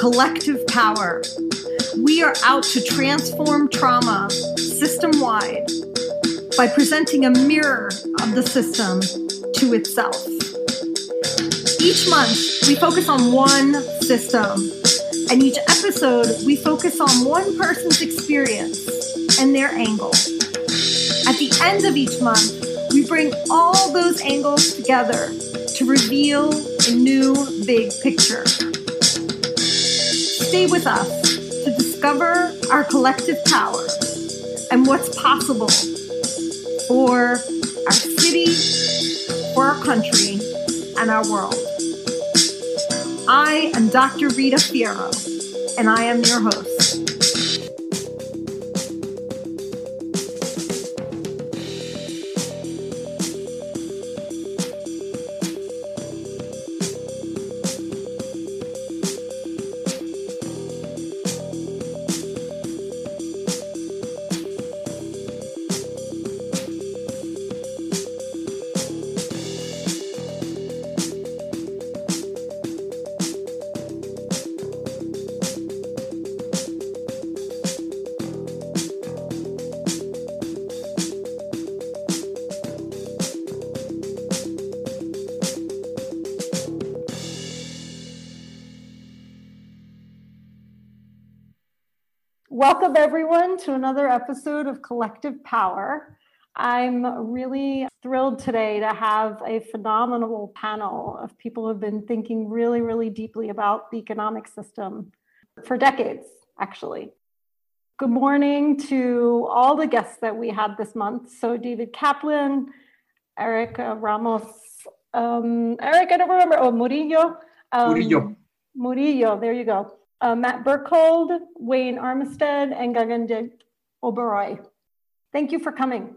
collective power. We are out to transform trauma system wide by presenting a mirror of the system to itself. Each month, we focus on one system, and each episode, we focus on one person's experience and their angle. At the end of each month, we bring all those angles together to reveal a new big picture. Stay with us to discover our collective power and what's possible for our city, for our country, and our world. I am Dr. Rita Fierro, and I am your host. To another episode of Collective Power. I'm really thrilled today to have a phenomenal panel of people who have been thinking really, really deeply about the economic system for decades, actually. Good morning to all the guests that we had this month. So, David Kaplan, Eric uh, Ramos, um, Eric, I don't remember, oh, Murillo. Um, Murillo. Murillo, there you go uh, Matt Burkhold, Wayne Armistead, and Gagan Oberoi. Thank you for coming.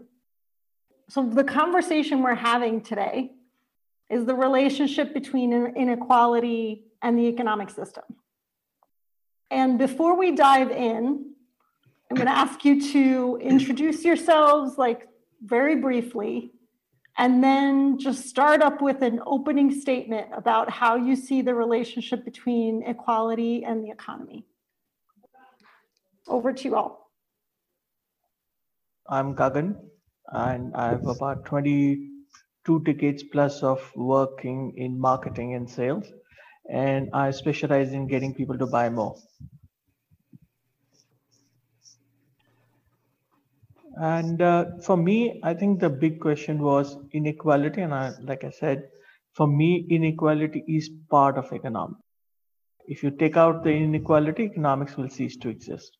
So, the conversation we're having today is the relationship between inequality and the economic system. And before we dive in, I'm going to ask you to introduce yourselves, like very briefly, and then just start up with an opening statement about how you see the relationship between equality and the economy. Over to you all. I'm Gagan, and I have about 22 decades plus of working in marketing and sales, and I specialize in getting people to buy more. And uh, for me, I think the big question was inequality. And I, like I said, for me, inequality is part of economics. If you take out the inequality, economics will cease to exist.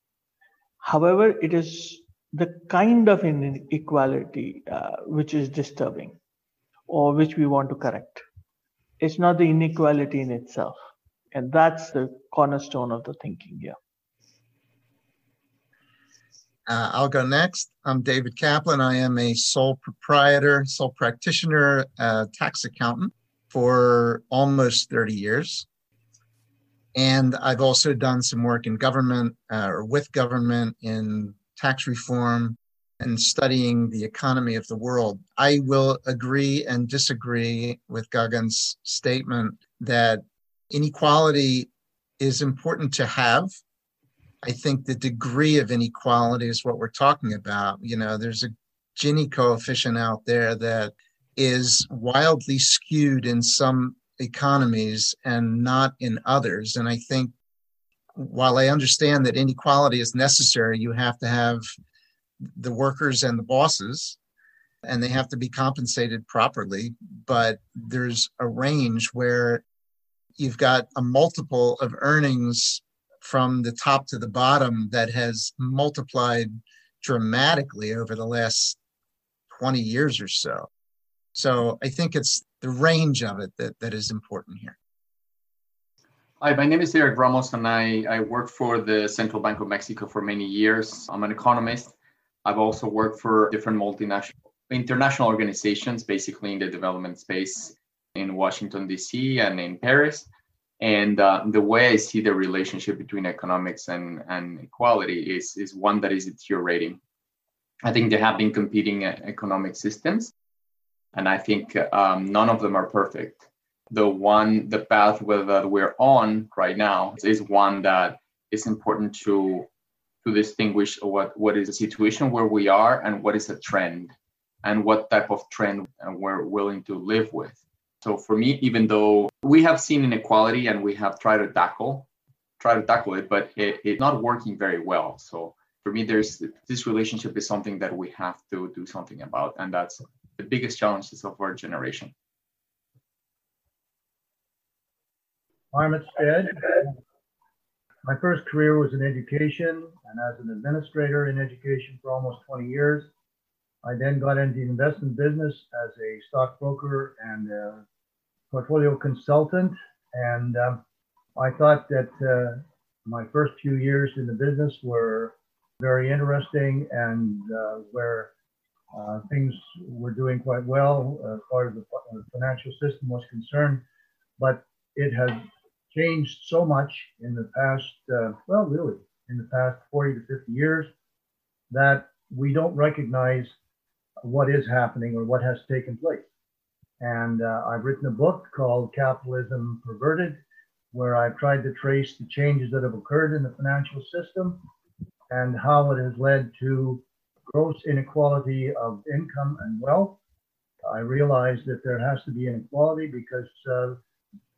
However, it is the kind of inequality uh, which is disturbing or which we want to correct. It's not the inequality in itself. And that's the cornerstone of the thinking here. Uh, I'll go next. I'm David Kaplan. I am a sole proprietor, sole practitioner, uh, tax accountant for almost 30 years. And I've also done some work in government uh, or with government in tax reform and studying the economy of the world. I will agree and disagree with Gagan's statement that inequality is important to have I think the degree of inequality is what we're talking about. You know, there's a Gini coefficient out there that is wildly skewed in some economies and not in others. And I think while I understand that inequality is necessary, you have to have the workers and the bosses, and they have to be compensated properly. But there's a range where you've got a multiple of earnings from the top to the bottom that has multiplied dramatically over the last 20 years or so. So I think it's the range of it that, that is important here. Hi, my name is Eric Ramos, and I, I worked for the Central Bank of Mexico for many years. I'm an economist. I've also worked for different multinational, international organizations, basically in the development space in Washington, D.C. and in Paris. And uh, the way I see the relationship between economics and, and equality is, is one that is deteriorating. I think there have been competing economic systems, and I think um, none of them are perfect. the one the path that we're on right now is one that is important to to distinguish what what is a situation where we are and what is a trend and what type of trend we're willing to live with so for me even though we have seen inequality and we have tried to tackle try to tackle it but it, it's not working very well so for me there's this relationship is something that we have to do something about and that's the biggest challenges of our generation Stead. My first career was in education and as an administrator in education for almost 20 years. I then got into the investment business as a stockbroker and a portfolio consultant. And um, I thought that uh, my first few years in the business were very interesting and uh, where uh, things were doing quite well as far as the financial system was concerned. But it has changed so much in the past, uh, well, really, in the past 40 to 50 years that we don't recognize what is happening or what has taken place. And uh, I've written a book called Capitalism Perverted, where I've tried to trace the changes that have occurred in the financial system and how it has led to gross inequality of income and wealth. I realize that there has to be inequality because uh,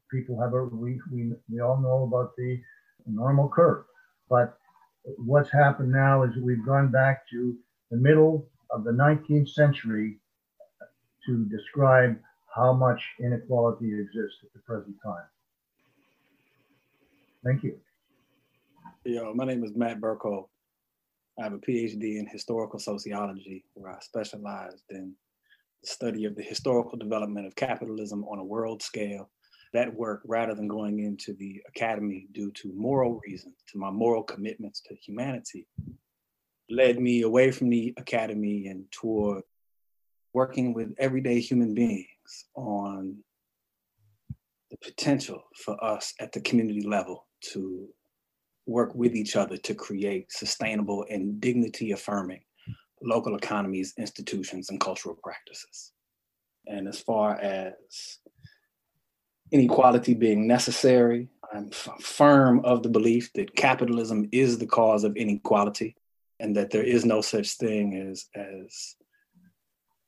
people have a we, we we all know about the normal curve but what's happened now is we've gone back to the middle of the 19th century to describe how much inequality exists at the present time. Thank you. Yo, my name is Matt Burkholdt. I have a PhD in historical sociology, where I specialized in the study of the historical development of capitalism on a world scale. That work rather than going into the academy due to moral reasons, to my moral commitments to humanity, led me away from the academy and toward working with everyday human beings on the potential for us at the community level to work with each other to create sustainable and dignity affirming local economies, institutions, and cultural practices. And as far as inequality being necessary. I'm firm of the belief that capitalism is the cause of inequality and that there is no such thing as, as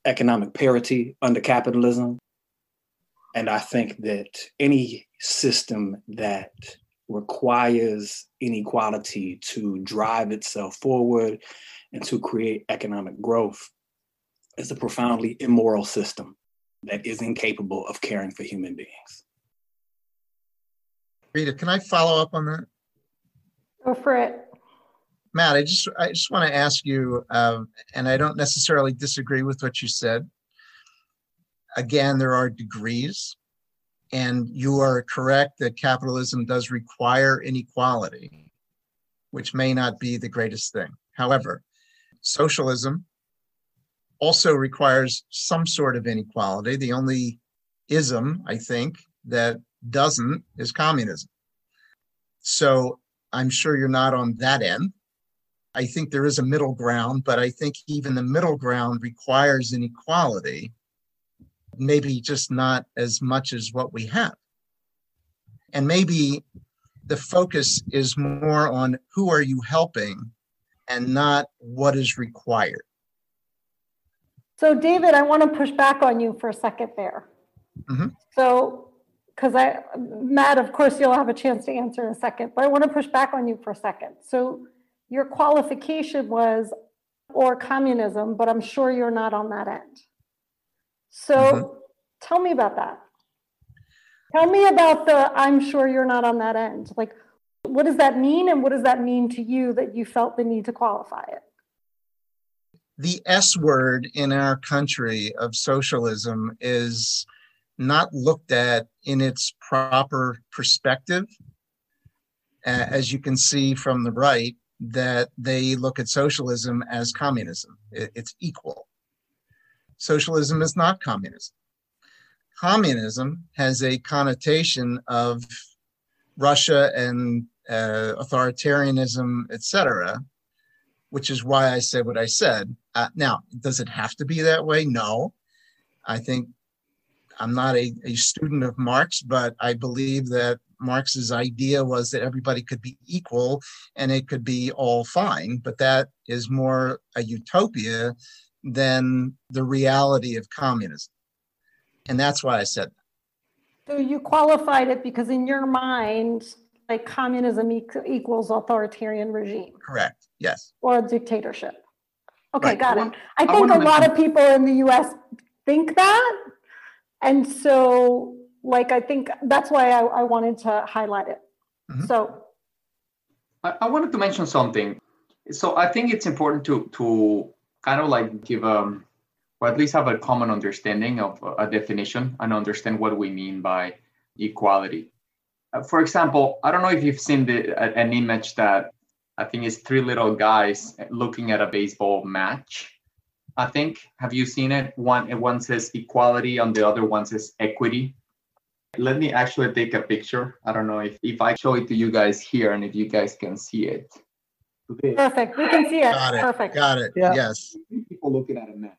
economic parity under capitalism. And I think that any system that requires inequality to drive itself forward and to create economic growth is a profoundly immoral system that is incapable of caring for human beings. Rita, can I follow up on that? Go for it. Matt, I just I just want to ask you, uh, and I don't necessarily disagree with what you said. Again, there are degrees, and you are correct that capitalism does require inequality, which may not be the greatest thing. However, socialism also requires some sort of inequality. The only ism, I think, that doesn't is communism. So I'm sure you're not on that end. I think there is a middle ground, but I think even the middle ground requires inequality, maybe just not as much as what we have. And maybe the focus is more on who are you helping and not what is required. So, David, I want to push back on you for a second there. Mm-hmm. So, because I, Matt, of course, you'll have a chance to answer in a second, but I want to push back on you for a second. So your qualification was or communism, but I'm sure you're not on that end. So mm-hmm. tell me about that. Tell me about the I'm sure you're not on that end. Like, what does that mean? And what does that mean to you that you felt the need to qualify it? The S word in our country of socialism is not looked at in its proper perspective. As you can see from the right, that they look at socialism as communism, it's equal. Socialism is not communism. Communism has a connotation of Russia and uh, authoritarianism, etc., which is why I said what I said. Uh, now, does it have to be that way? No. I think I'm not a, a student of Marx, but I believe that Marx's idea was that everybody could be equal and it could be all fine, but that is more a utopia than the reality of communism. And that's why I said that. So you qualified it because in your mind, like communism equals authoritarian regime. Correct. Yes. Or dictatorship. Okay, right. got it. I think a lot of people in the US think that. And so, like, I think that's why I, I wanted to highlight it. Mm-hmm. So, I, I wanted to mention something. So, I think it's important to to kind of like give um or at least have a common understanding of a definition and understand what we mean by equality. Uh, for example, I don't know if you've seen the, an image that I think is three little guys looking at a baseball match. I think have you seen it? One one says equality, on the other one says equity. Let me actually take a picture. I don't know if if I show it to you guys here and if you guys can see it. Perfect. We can see it. Got it. Perfect. Got it. Yeah. Yes. People looking at a map,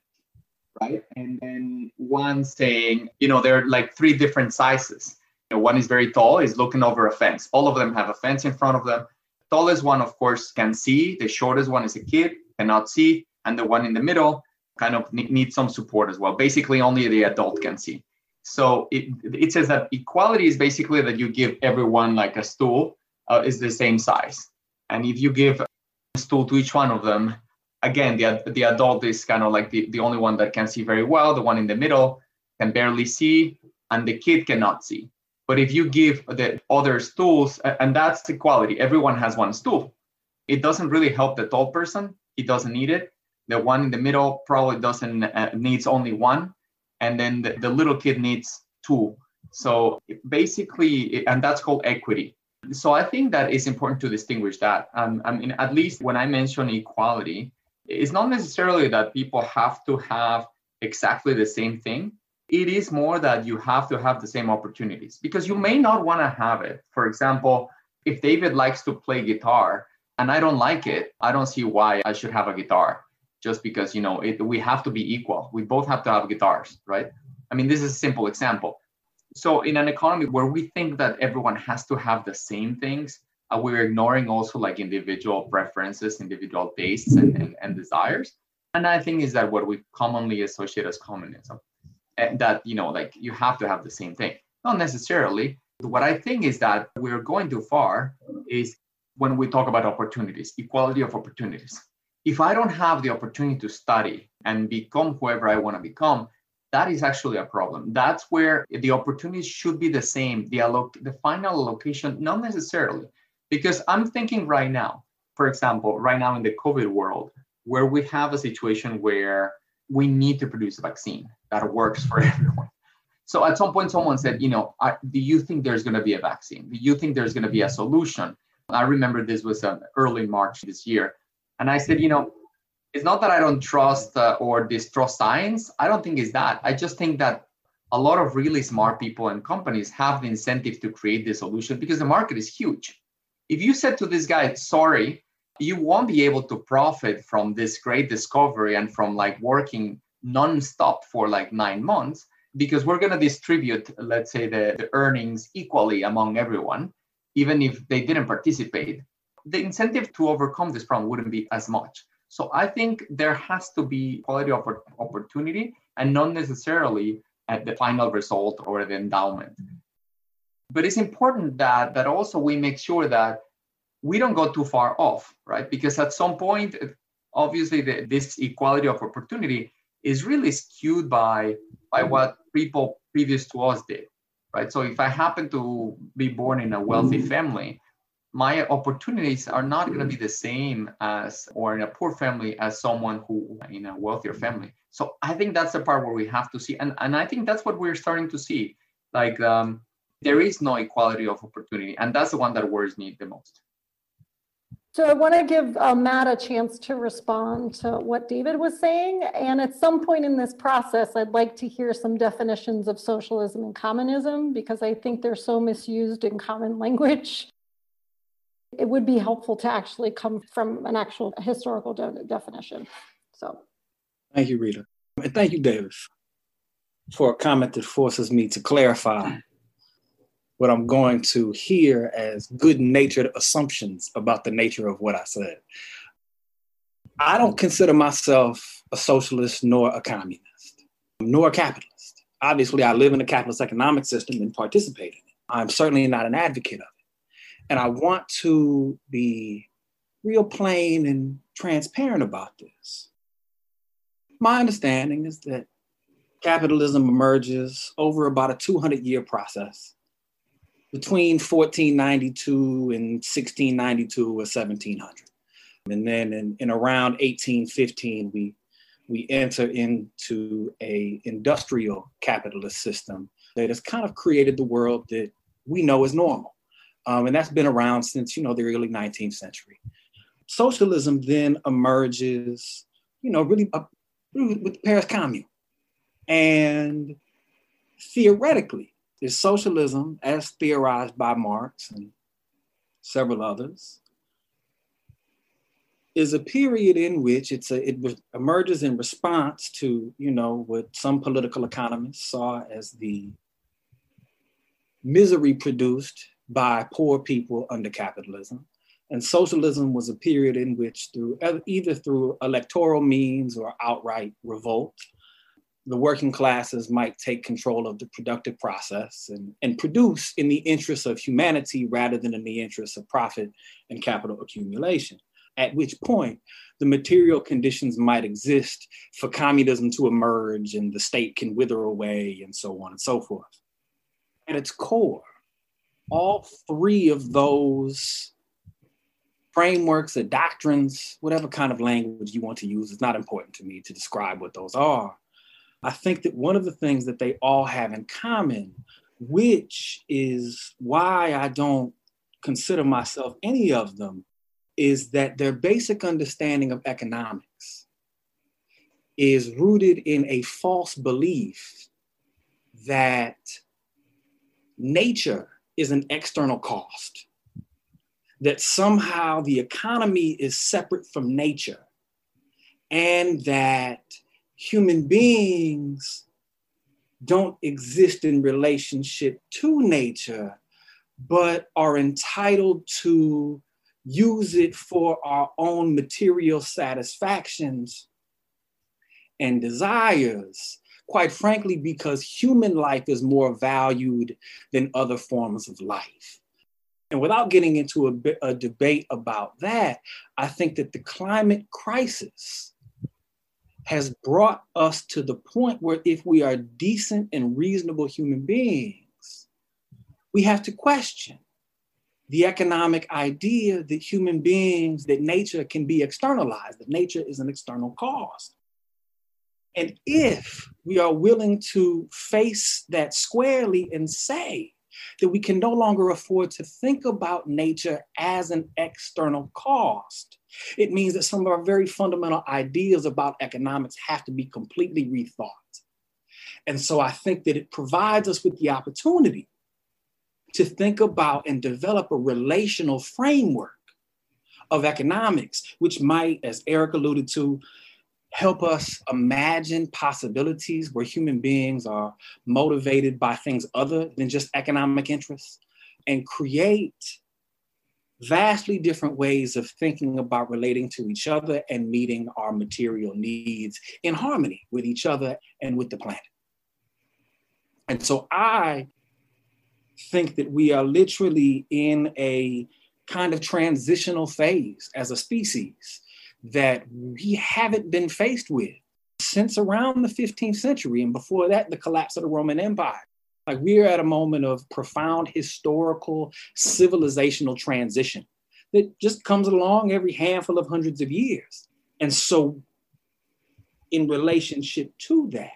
right? And then one saying, you know, there are like three different sizes. You know, one is very tall, is looking over a fence. All of them have a fence in front of them tallest one, of course, can see. The shortest one is a kid, cannot see. And the one in the middle kind of needs some support as well. Basically, only the adult can see. So it, it says that equality is basically that you give everyone like a stool uh, is the same size. And if you give a stool to each one of them, again, the, the adult is kind of like the, the only one that can see very well. The one in the middle can barely see, and the kid cannot see. But if you give the other stools, and that's equality, everyone has one stool. It doesn't really help the tall person. He doesn't need it. The one in the middle probably doesn't uh, needs only one, and then the, the little kid needs two. So basically, and that's called equity. So I think that it's important to distinguish that. Um, I mean, at least when I mention equality, it's not necessarily that people have to have exactly the same thing it is more that you have to have the same opportunities because you may not want to have it. For example, if David likes to play guitar and I don't like it, I don't see why I should have a guitar just because, you know, it, we have to be equal. We both have to have guitars, right? I mean, this is a simple example. So, in an economy where we think that everyone has to have the same things, uh, we're ignoring also like individual preferences, individual tastes, and, and, and desires. And I think is that what we commonly associate as communism and that you know like you have to have the same thing not necessarily what i think is that we're going too far is when we talk about opportunities equality of opportunities if i don't have the opportunity to study and become whoever i want to become that is actually a problem that's where the opportunities should be the same the alloc- the final allocation not necessarily because i'm thinking right now for example right now in the covid world where we have a situation where we need to produce a vaccine that works for everyone. So at some point, someone said, you know, do you think there's going to be a vaccine? Do you think there's going to be a solution? I remember this was um, early March this year. And I said, you know, it's not that I don't trust uh, or distrust science. I don't think it's that. I just think that a lot of really smart people and companies have the incentive to create the solution because the market is huge. If you said to this guy, sorry, you won't be able to profit from this great discovery and from like working non-stop for like nine months because we're going to distribute let's say the, the earnings equally among everyone even if they didn't participate the incentive to overcome this problem wouldn't be as much so i think there has to be quality of opportunity and not necessarily at the final result or the endowment but it's important that that also we make sure that we don't go too far off, right? Because at some point, obviously, the, this equality of opportunity is really skewed by by what people previous to us did, right? So if I happen to be born in a wealthy family, my opportunities are not going to be the same as or in a poor family as someone who in a wealthier family. So I think that's the part where we have to see, and and I think that's what we're starting to see, like. Um, there is no equality of opportunity, and that's the one that worries me the most. So I want to give uh, Matt a chance to respond to what David was saying. And at some point in this process, I'd like to hear some definitions of socialism and communism because I think they're so misused in common language. It would be helpful to actually come from an actual historical de definition. So. Thank you, Rita. And thank you, Davis, for a comment that forces me to clarify what I'm going to hear as good natured assumptions about the nature of what I said. I don't consider myself a socialist nor a communist, nor a capitalist. Obviously, I live in a capitalist economic system and participate in it. I'm certainly not an advocate of it. And I want to be real plain and transparent about this. My understanding is that capitalism emerges over about a 200 year process between 1492 and 1692 or 1700. And then in, in around 1815, we, we enter into a industrial capitalist system that has kind of created the world that we know as normal. Um, and that's been around since, you know, the early 19th century. Socialism then emerges, you know, really uh, with the Paris Commune. And theoretically, is socialism, as theorized by Marx and several others, is a period in which it's a, it emerges in response to, you know, what some political economists saw as the misery produced by poor people under capitalism. And socialism was a period in which, through either through electoral means or outright revolt, the working classes might take control of the productive process and, and produce in the interests of humanity rather than in the interests of profit and capital accumulation. At which point, the material conditions might exist for communism to emerge and the state can wither away and so on and so forth. At its core, all three of those frameworks or doctrines, whatever kind of language you want to use, is not important to me to describe what those are. I think that one of the things that they all have in common, which is why I don't consider myself any of them, is that their basic understanding of economics is rooted in a false belief that nature is an external cost, that somehow the economy is separate from nature, and that human beings don't exist in relationship to nature, but are entitled to use it for our own material satisfactions and desires quite frankly, because human life is more valued than other forms of life. And without getting into a, a, debate about that, I think that the climate crisis has brought us to the point where if we are decent and reasonable human beings, we have to question the economic idea that human beings, that nature can be externalized, that nature is an external cause. And if we are willing to face that squarely and say that we can no longer afford to think about nature as an external cost, it means that some of our very fundamental ideas about economics have to be completely rethought. And so I think that it provides us with the opportunity to think about and develop a relational framework of economics, which might, as Eric alluded to, help us imagine possibilities where human beings are motivated by things other than just economic interests and create vastly different ways of thinking about relating to each other and meeting our material needs in harmony with each other and with the planet. And so I think that we are literally in a kind of transitional phase as a species that we haven't been faced with since around the 15th century and before that, the collapse of the Roman Empire. Like we're at a moment of profound historical civilizational transition that just comes along every handful of hundreds of years. And so, in relationship to that,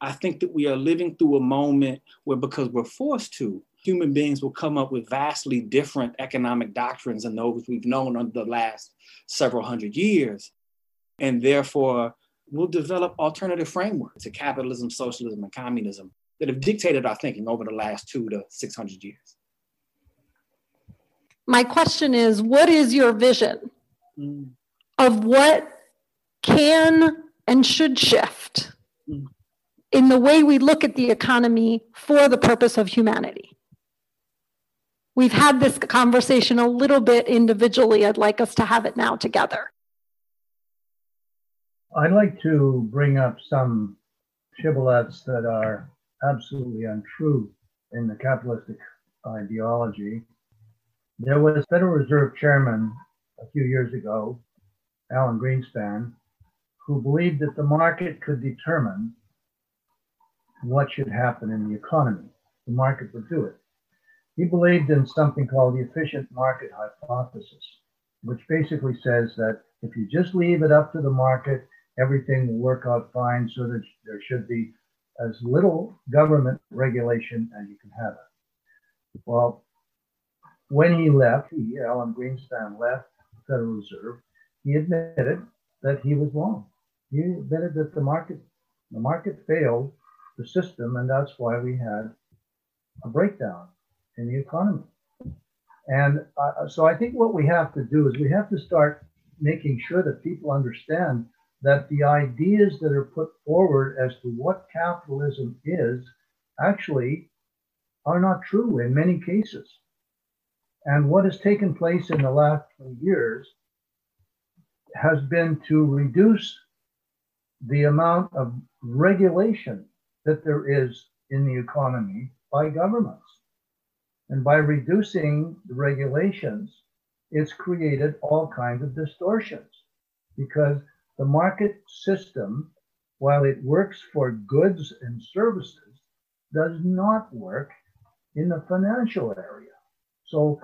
I think that we are living through a moment where, because we're forced to, human beings will come up with vastly different economic doctrines than those we've known over the last several hundred years. And therefore, we'll develop alternative frameworks to capitalism, socialism, and communism that have dictated our thinking over the last two to 600 years. My question is what is your vision mm. of what can and should shift? Mm in the way we look at the economy for the purpose of humanity. We've had this conversation a little bit individually. I'd like us to have it now together. I'd like to bring up some shibboleths that are absolutely untrue in the capitalistic ideology. There was Federal Reserve Chairman a few years ago, Alan Greenspan, who believed that the market could determine what should happen in the economy. The market would do it. He believed in something called the efficient market hypothesis, which basically says that if you just leave it up to the market, everything will work out fine so that there should be as little government regulation as you can have it. Well, when he left, he, Alan Greenspan left the Federal Reserve, he admitted that he was wrong. He admitted that the market, the market failed the system, and that's why we had a breakdown in the economy. And uh, so I think what we have to do is we have to start making sure that people understand that the ideas that are put forward as to what capitalism is actually are not true in many cases. And what has taken place in the last few years has been to reduce the amount of regulation that there is in the economy by governments. And by reducing the regulations, it's created all kinds of distortions because the market system, while it works for goods and services, does not work in the financial area. So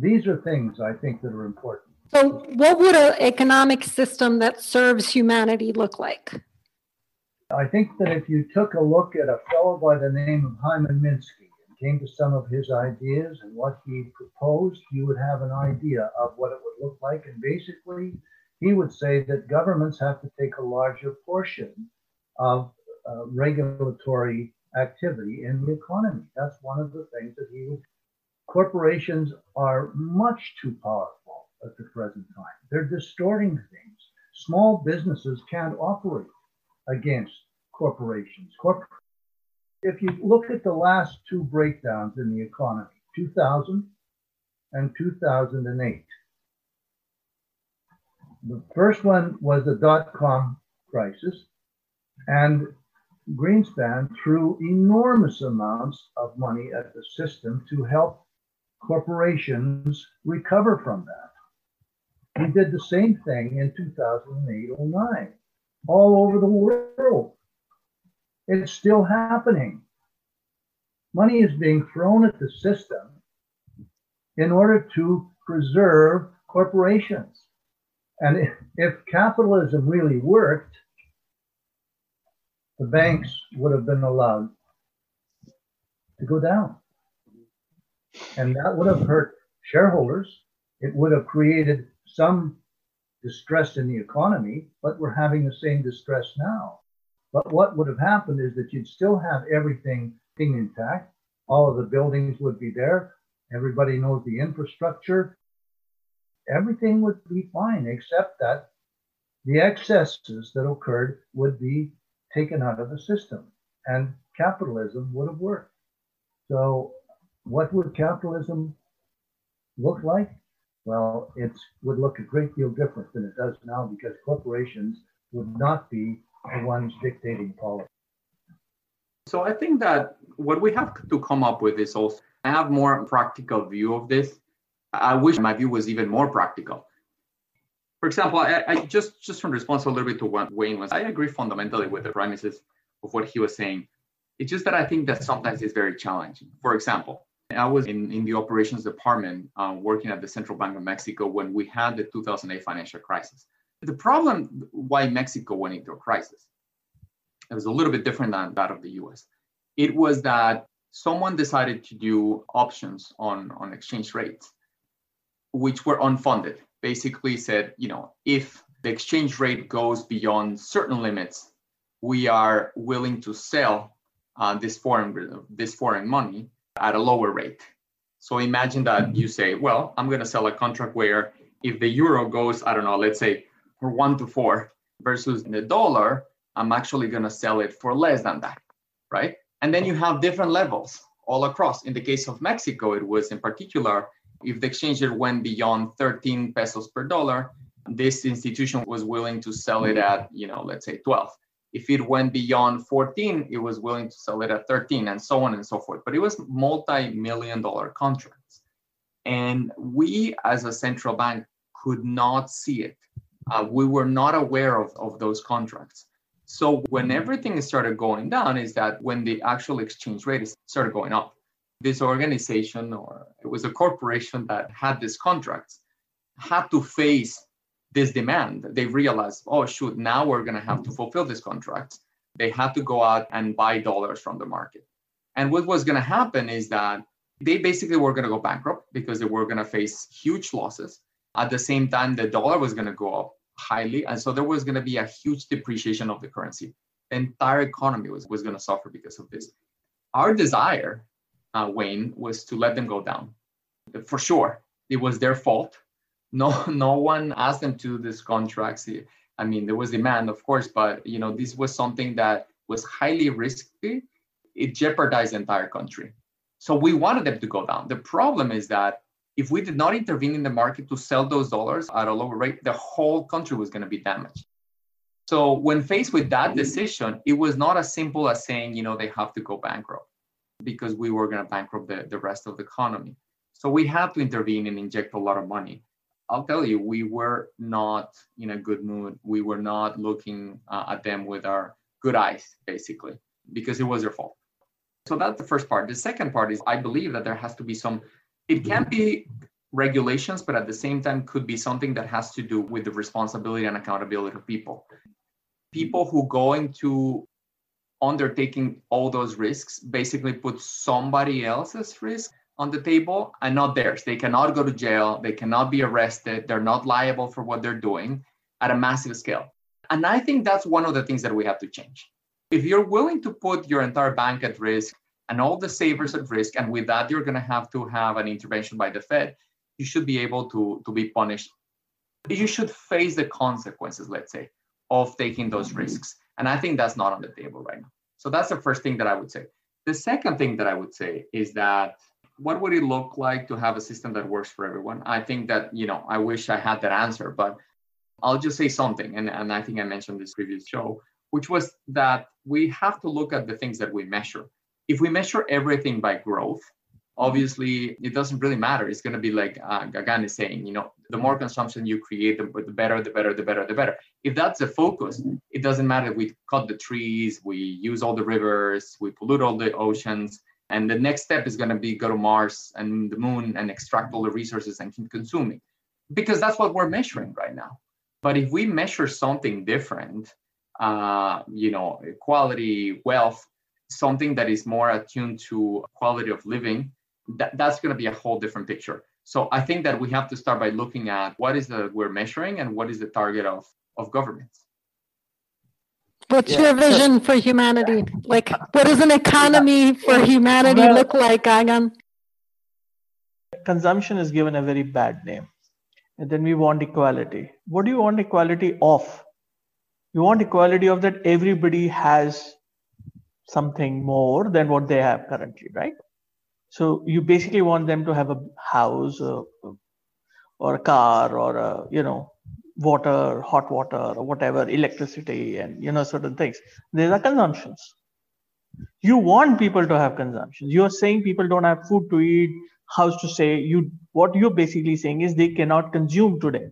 these are things I think that are important. So, what would an economic system that serves humanity look like? I think that if you took a look at a fellow by the name of Hyman Minsky came to some of his ideas and what he proposed, you would have an idea of what it would look like. And basically, he would say that governments have to take a larger portion of uh, regulatory activity in the economy. That's one of the things that he would. Corporations are much too powerful at the present time. They're distorting things. Small businesses can't operate against corporations. Corp- if you look at the last two breakdowns in the economy, 2000 and 2008, the first one was the dot com crisis, and Greenspan threw enormous amounts of money at the system to help corporations recover from that. He did the same thing in 2008 09, all over the world. It's still happening. Money is being thrown at the system in order to preserve corporations. And if, if capitalism really worked, the banks would have been allowed to go down. And that would have hurt shareholders. It would have created some distress in the economy, but we're having the same distress now. But what would have happened is that you'd still have everything being intact. All of the buildings would be there. Everybody knows the infrastructure everything would be fine, except that the excesses that occurred would be taken out of the system and capitalism would have worked. So, what would capitalism look like? Well, it would look a great deal different than it does now because corporations would not be the ones dictating policy. So I think that what we have to come up with is also I have more practical view of this I wish my view was even more practical. For example, I, I just just from response a little bit to what Wayne was, I agree fundamentally with the premises of what he was saying. It's just that I think that sometimes it's very challenging. For example, I was in, in the operations department uh, working at the Central Bank of Mexico when we had the 2008 financial crisis. The problem why Mexico went into a crisis, it was a little bit different than that of the US. It was that someone decided to do options on, on exchange rates which were unfunded, basically said, you know, if the exchange rate goes beyond certain limits, we are willing to sell uh, this foreign this foreign money at a lower rate. So imagine that you say, well, I'm going to sell a contract where if the euro goes, I don't know, let's say from one to four versus the dollar, I'm actually going to sell it for less than that, right? And then you have different levels all across. In the case of Mexico, it was in particular, if the exchange rate went beyond 13 pesos per dollar, this institution was willing to sell it at, you know, let's say 12. If it went beyond 14, it was willing to sell it at 13 and so on and so forth. But it was multi-million dollar contracts. And we as a central bank could not see it. Uh, we were not aware of, of those contracts. So when everything started going down is that when the actual exchange rate started going up. This organization or it was a corporation that had these contracts had to face this demand. They realized, oh shoot, now we're gonna have to fulfill this contract. They had to go out and buy dollars from the market. And what was gonna happen is that they basically were gonna go bankrupt because they were gonna face huge losses. At the same time, the dollar was gonna go up highly. And so there was going to be a huge depreciation of the currency. The entire economy was, was going to suffer because of this. Our desire, uh, Wayne, was to let them go down. For sure, it was their fault. No, no one asked them to do these contracts. I mean, there was demand, of course, but you know, this was something that was highly risky. It jeopardized the entire country. So we wanted them to go down. The problem is that if we did not intervene in the market to sell those dollars at a lower rate, the whole country was going to be damaged. So when faced with that decision, it was not as simple as saying, you know, they have to go bankrupt because we were going to bankrupt the, the rest of the economy. So we had to intervene and inject a lot of money. I'll tell you, we were not in a good mood. We were not looking uh, at them with our good eyes, basically, because it was their fault. So that's the first part. The second part is I believe that there has to be some it can be regulations, but at the same time could be something that has to do with the responsibility and accountability of people. People who go into undertaking all those risks basically put somebody else's risk on the table and not theirs. They cannot go to jail, they cannot be arrested, they're not liable for what they're doing at a massive scale. And I think that's one of the things that we have to change. If you're willing to put your entire bank at risk, and all the savers at risk. And with that, you're going to have to have an intervention by the Fed. You should be able to, to be punished. You should face the consequences, let's say, of taking those risks. And I think that's not on the table right now. So that's the first thing that I would say. The second thing that I would say is that what would it look like to have a system that works for everyone? I think that, you know, I wish I had that answer, but I'll just say something. And, and I think I mentioned this previous show, which was that we have to look at the things that we measure if we measure everything by growth, obviously it doesn't really matter. It's going to be like uh, Gagan is saying, you know, the more consumption you create, the, better, the better, the better, the better. If that's the focus, it doesn't matter. If we cut the trees, we use all the rivers, we pollute all the oceans. And the next step is going to be go to Mars and the moon and extract all the resources and keep consuming because that's what we're measuring right now. But if we measure something different, uh, you know, equality, wealth, something that is more attuned to quality of living, that, that's going to be a whole different picture. So I think that we have to start by looking at what is the we're measuring and what is the target of of governments. What's yeah. your vision for humanity? Like, what does an economy for humanity well, look like, Gagan? Consumption is given a very bad name. And then we want equality. What do you want equality of? You want equality of that everybody has something more than what they have currently, right? So you basically want them to have a house uh, or a car or a, you know, water, hot water or whatever, electricity and, you know, certain things. These are consumptions. You want people to have consumptions. You're saying people don't have food to eat, house to stay. You, what you're basically saying is they cannot consume today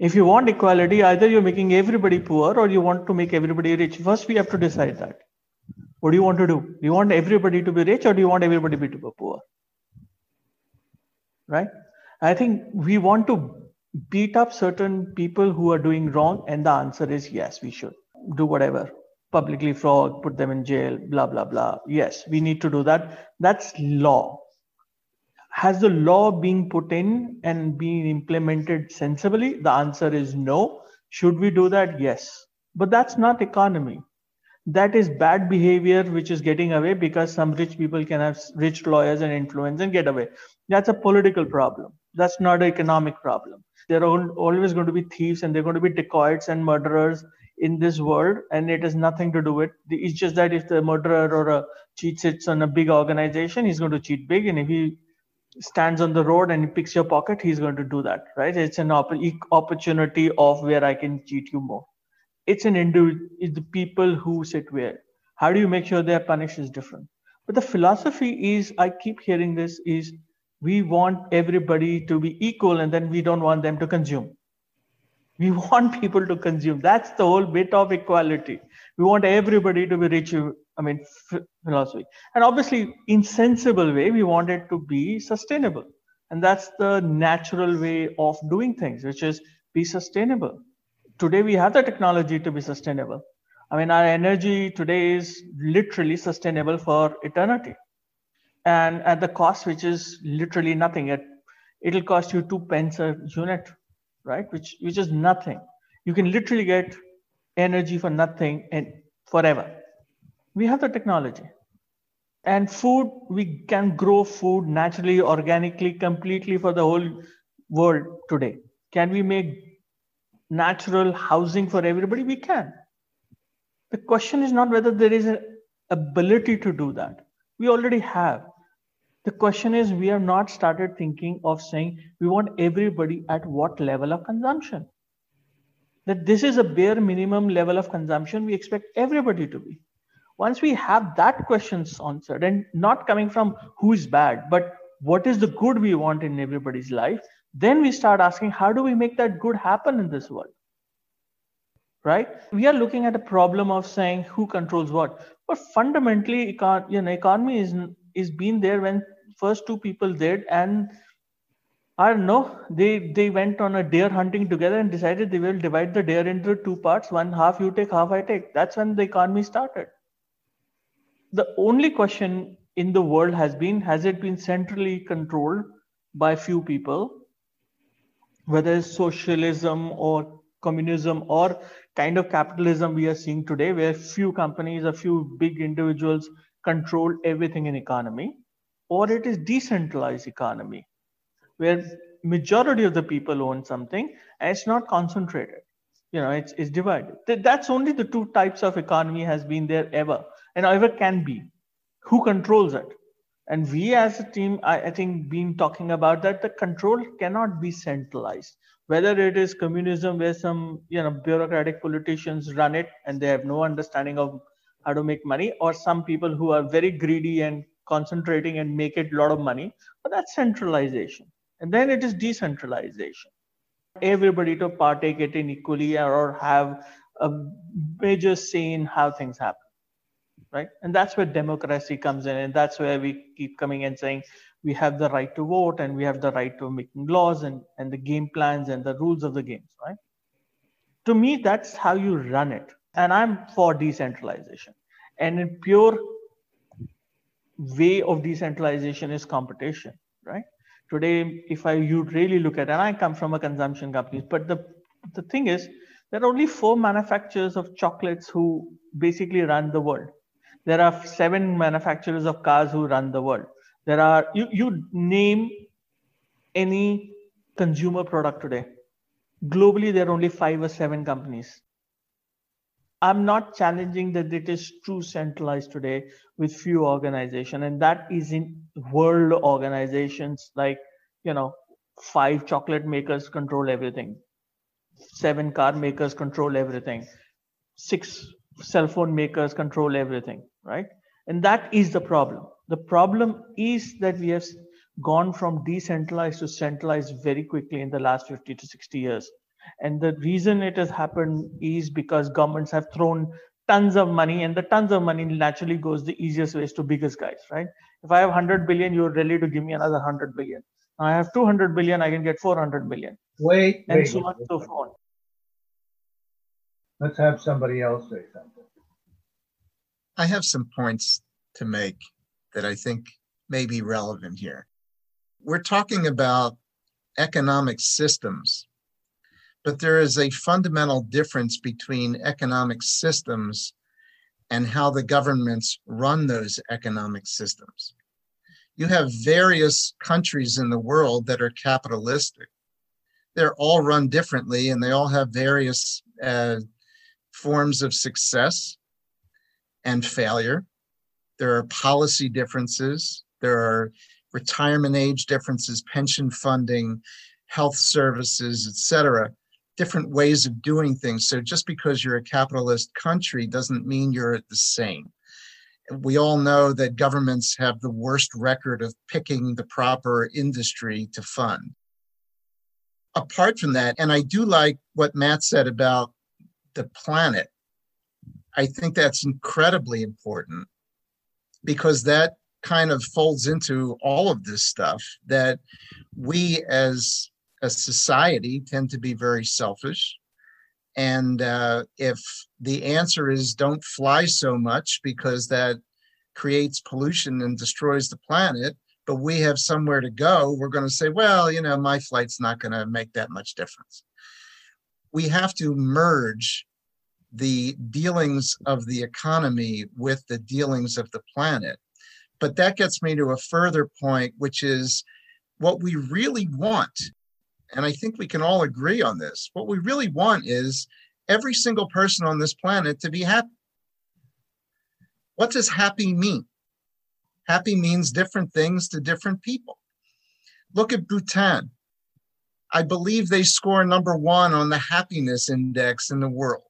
if you want equality, either you're making everybody poor or you want to make everybody rich. First, we have to decide that. What do you want to do? Do you want everybody to be rich or do you want everybody to be poor? Right? I think we want to beat up certain people who are doing wrong, and the answer is yes, we should do whatever. Publicly flog, put them in jail, blah, blah, blah. Yes, we need to do that. That's law has the law being put in and being implemented sensibly? The answer is no. Should we do that? Yes. But that's not economy. that is bad behavior which is getting away because some rich people can have rich lawyers and influence and get away that's a political problem that's not an economic problem there are always going to be thieves and they're going to be dacoits and murderers in this world and it has nothing to do with it's just that if the murderer or a cheat sits on a big organization he's going to cheat big and if he stands on the road and he picks your pocket he's going to do that right? It's an opp- opportunity of where i can cheat you more. It's an individual it's the people who sit where. How do you make sure they're punished is different? But the philosophy is i keep hearing this is we want everybody to be equal and then we don't want them to consume. We want people to consume. That's the whole bit of equality. We want everybody to be rich i mean philosophy and obviously in sensible way we want it to be sustainable and that's the natural way of doing things which is be sustainable today we have the technology to be sustainable. I mean, our energy today is literally sustainable for eternity. And at the cost, which is literally nothing, it, it'll cost you two pence a unit, right? Which, which is nothing. You can literally get energy for nothing and forever. We have the technology. And food, we can grow food naturally, organically, completely for the whole world today. Can we make natural housing for everybody, we can. The question is not whether there is an ability to do that. We already have. The question is, we have not started thinking of saying we want everybody at what level of consumption. That this is a bare minimum level of consumption we expect everybody to be. Once we have that question answered, and not coming from who is bad, but what is the good we want in everybody's life, then we start asking, how do we make that good happen in this world? Right? We are looking at a problem of saying who controls what. But fundamentally, econ- you know, economy is is been there when first two people did, and I don't know, they they went on a deer hunting together and decided they will divide the deer into two parts. One half you take, half I take. That's when the economy started. The only question in the world has been has it been centrally controlled by few people? Whether it's socialism or communism or kind of capitalism we are seeing today where few companies a few big individuals control everything in economy or it is decentralized economy where majority of the people own something and it's not concentrated. You know it's, it's divided. That's only the two types of economy has been there ever and ever can be who controls it and we as a team, I, I think, been talking about that the control cannot be centralized. Whether it is communism, where some you know bureaucratic politicians run it and they have no understanding of how to make money, or some people who are very greedy and concentrating and make it a lot of money, but that's centralization. And then it is decentralization. Everybody to partake it in equally or have a major say in how things happen right? And that's where democracy comes in, and that's where we keep coming and saying we have the right to vote and we have the right to making laws and, and the game plans and the rules of the games, right? To me, that's how you run it. And I'm for decentralization. And in pure way of decentralization is competition, right? Today, if I you really look at, and I come from a consumption company, but the the thing is, there are only four manufacturers of chocolates who basically run the world there are seven manufacturers of cars who run the world. There are you, you name any consumer product today globally there are only five or seven companies. I'm not challenging that it is too centralized today with few organizations and that is in world organizations like you know five chocolate makers control everything seven car makers control everything six cell phone makers control everything right? And that is the problem. The problem is that we have gone from decentralized to centralized very quickly in the last 50 to 60 years. And the reason it has happened is because governments have thrown tons of money, and the tons of money naturally goes the easiest ways to biggest guys, right? If I have 100 billion, you're ready to give me another 100 billion. I have 200 billion, I can get 400 billion. Wait, and wait, so on so forth. Let's have somebody else say something. I have some points to make that I think may be relevant here. We're talking about economic systems, but there is a fundamental difference between economic systems and how the governments run those economic systems. You have various countries in the world that are capitalistic. They're all run differently and they all have various uh, forms of success and failure. There are policy differences. There are retirement age differences, pension funding, health services, etc. Different ways of doing things. So just because you're a capitalist country doesn't mean you're the same. We all know that governments have the worst record of picking the proper industry to fund. Apart from that, and I do like what Matt said about the planet. I think that's incredibly important because that kind of folds into all of this stuff that we as a society tend to be very selfish. And uh, if the answer is don't fly so much because that creates pollution and destroys the planet, but we have somewhere to go, we're going to say, well, you know, my flight's not going to make that much difference. We have to merge the dealings of the economy with the dealings of the planet. But that gets me to a further point, which is what we really want. And I think we can all agree on this. What we really want is every single person on this planet to be happy. What does happy mean? Happy means different things to different people. Look at Bhutan. I believe they score number one on the happiness index in the world.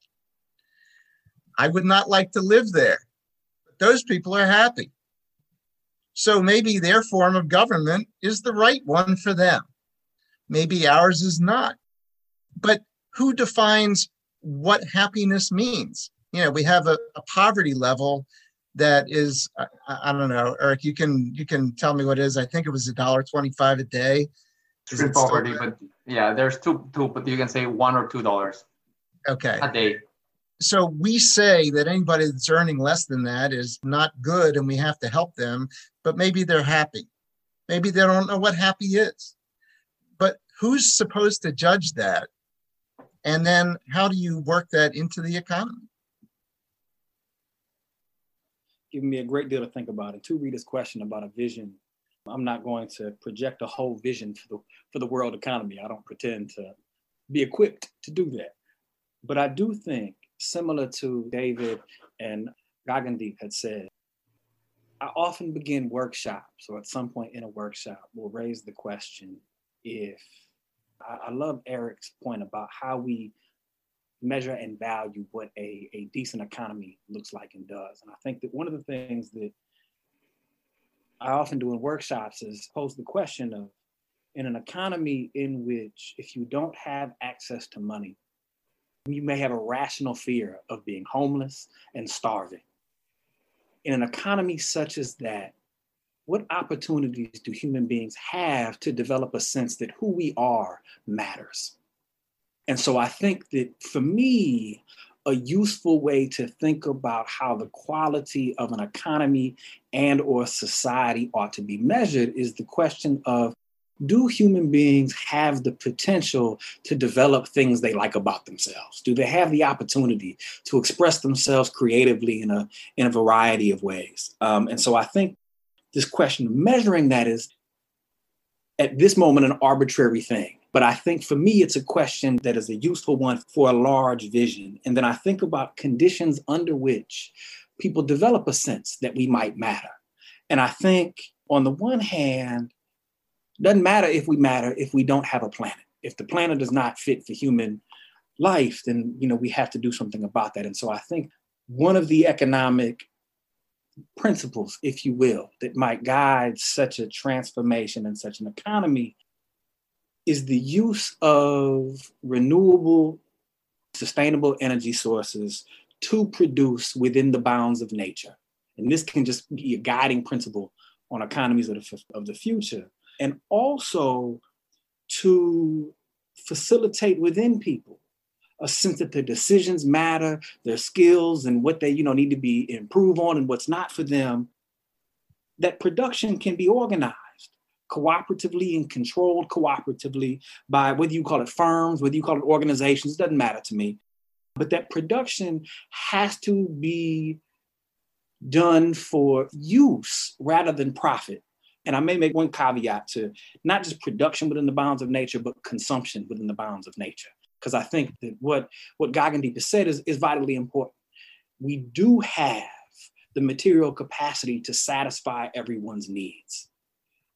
I would not like to live there. But those people are happy. So maybe their form of government is the right one for them. Maybe ours is not. But who defines what happiness means? You know, we have a, a poverty level that is I, I, don't know, Eric. You can you can tell me what it is. I think it was a dollar twenty five a day. Is poverty, but yeah, there's two two, but you can say one or two dollars. Okay. A day so we say that anybody that's earning less than that is not good and we have to help them, but maybe they're happy. Maybe they don't know what happy is. But who's supposed to judge that? And then how do you work that into the economy? Giving me a great deal to think about. And to this question about a vision, I'm not going to project a whole vision for the for the world economy. I don't pretend to be equipped to do that. But I do think similar to David and Gagandeep had said, I often begin workshops or at some point in a workshop will raise the question if I, love Eric's point about how we measure and value what a, a decent economy looks like and does. And I think that one of the things that I often do in workshops is pose the question of in an economy in which if you don't have access to money, you may have a rational fear of being homeless and starving. In an economy such as that, what opportunities do human beings have to develop a sense that who we are matters? And so I think that for me, a useful way to think about how the quality of an economy and or society ought to be measured is the question of do human beings have the potential to develop things they like about themselves? Do they have the opportunity to express themselves creatively in a in a variety of ways? Um, and so I think this question of measuring that is at this moment an arbitrary thing. But I think for me, it's a question that is a useful one for a large vision. And then I think about conditions under which people develop a sense that we might matter. And I think on the one hand, doesn't matter if we matter if we don't have a planet. If the planet does not fit for human life, then you know we have to do something about that. And so I think one of the economic principles, if you will, that might guide such a transformation and such an economy is the use of renewable, sustainable energy sources to produce within the bounds of nature. And this can just be a guiding principle on economies of the, of the future and also to facilitate within people a sense that their decisions matter, their skills and what they you know need to be improved on and what's not for them. That production can be organized cooperatively and controlled cooperatively by whether you call it firms, whether you call it organizations, doesn't matter to me. But that production has to be done for use rather than profit. And I may make one caveat to not just production within the bounds of nature, but consumption within the bounds of nature. Because I think that what, what Gagandeep has said is, is vitally important. We do have the material capacity to satisfy everyone's needs.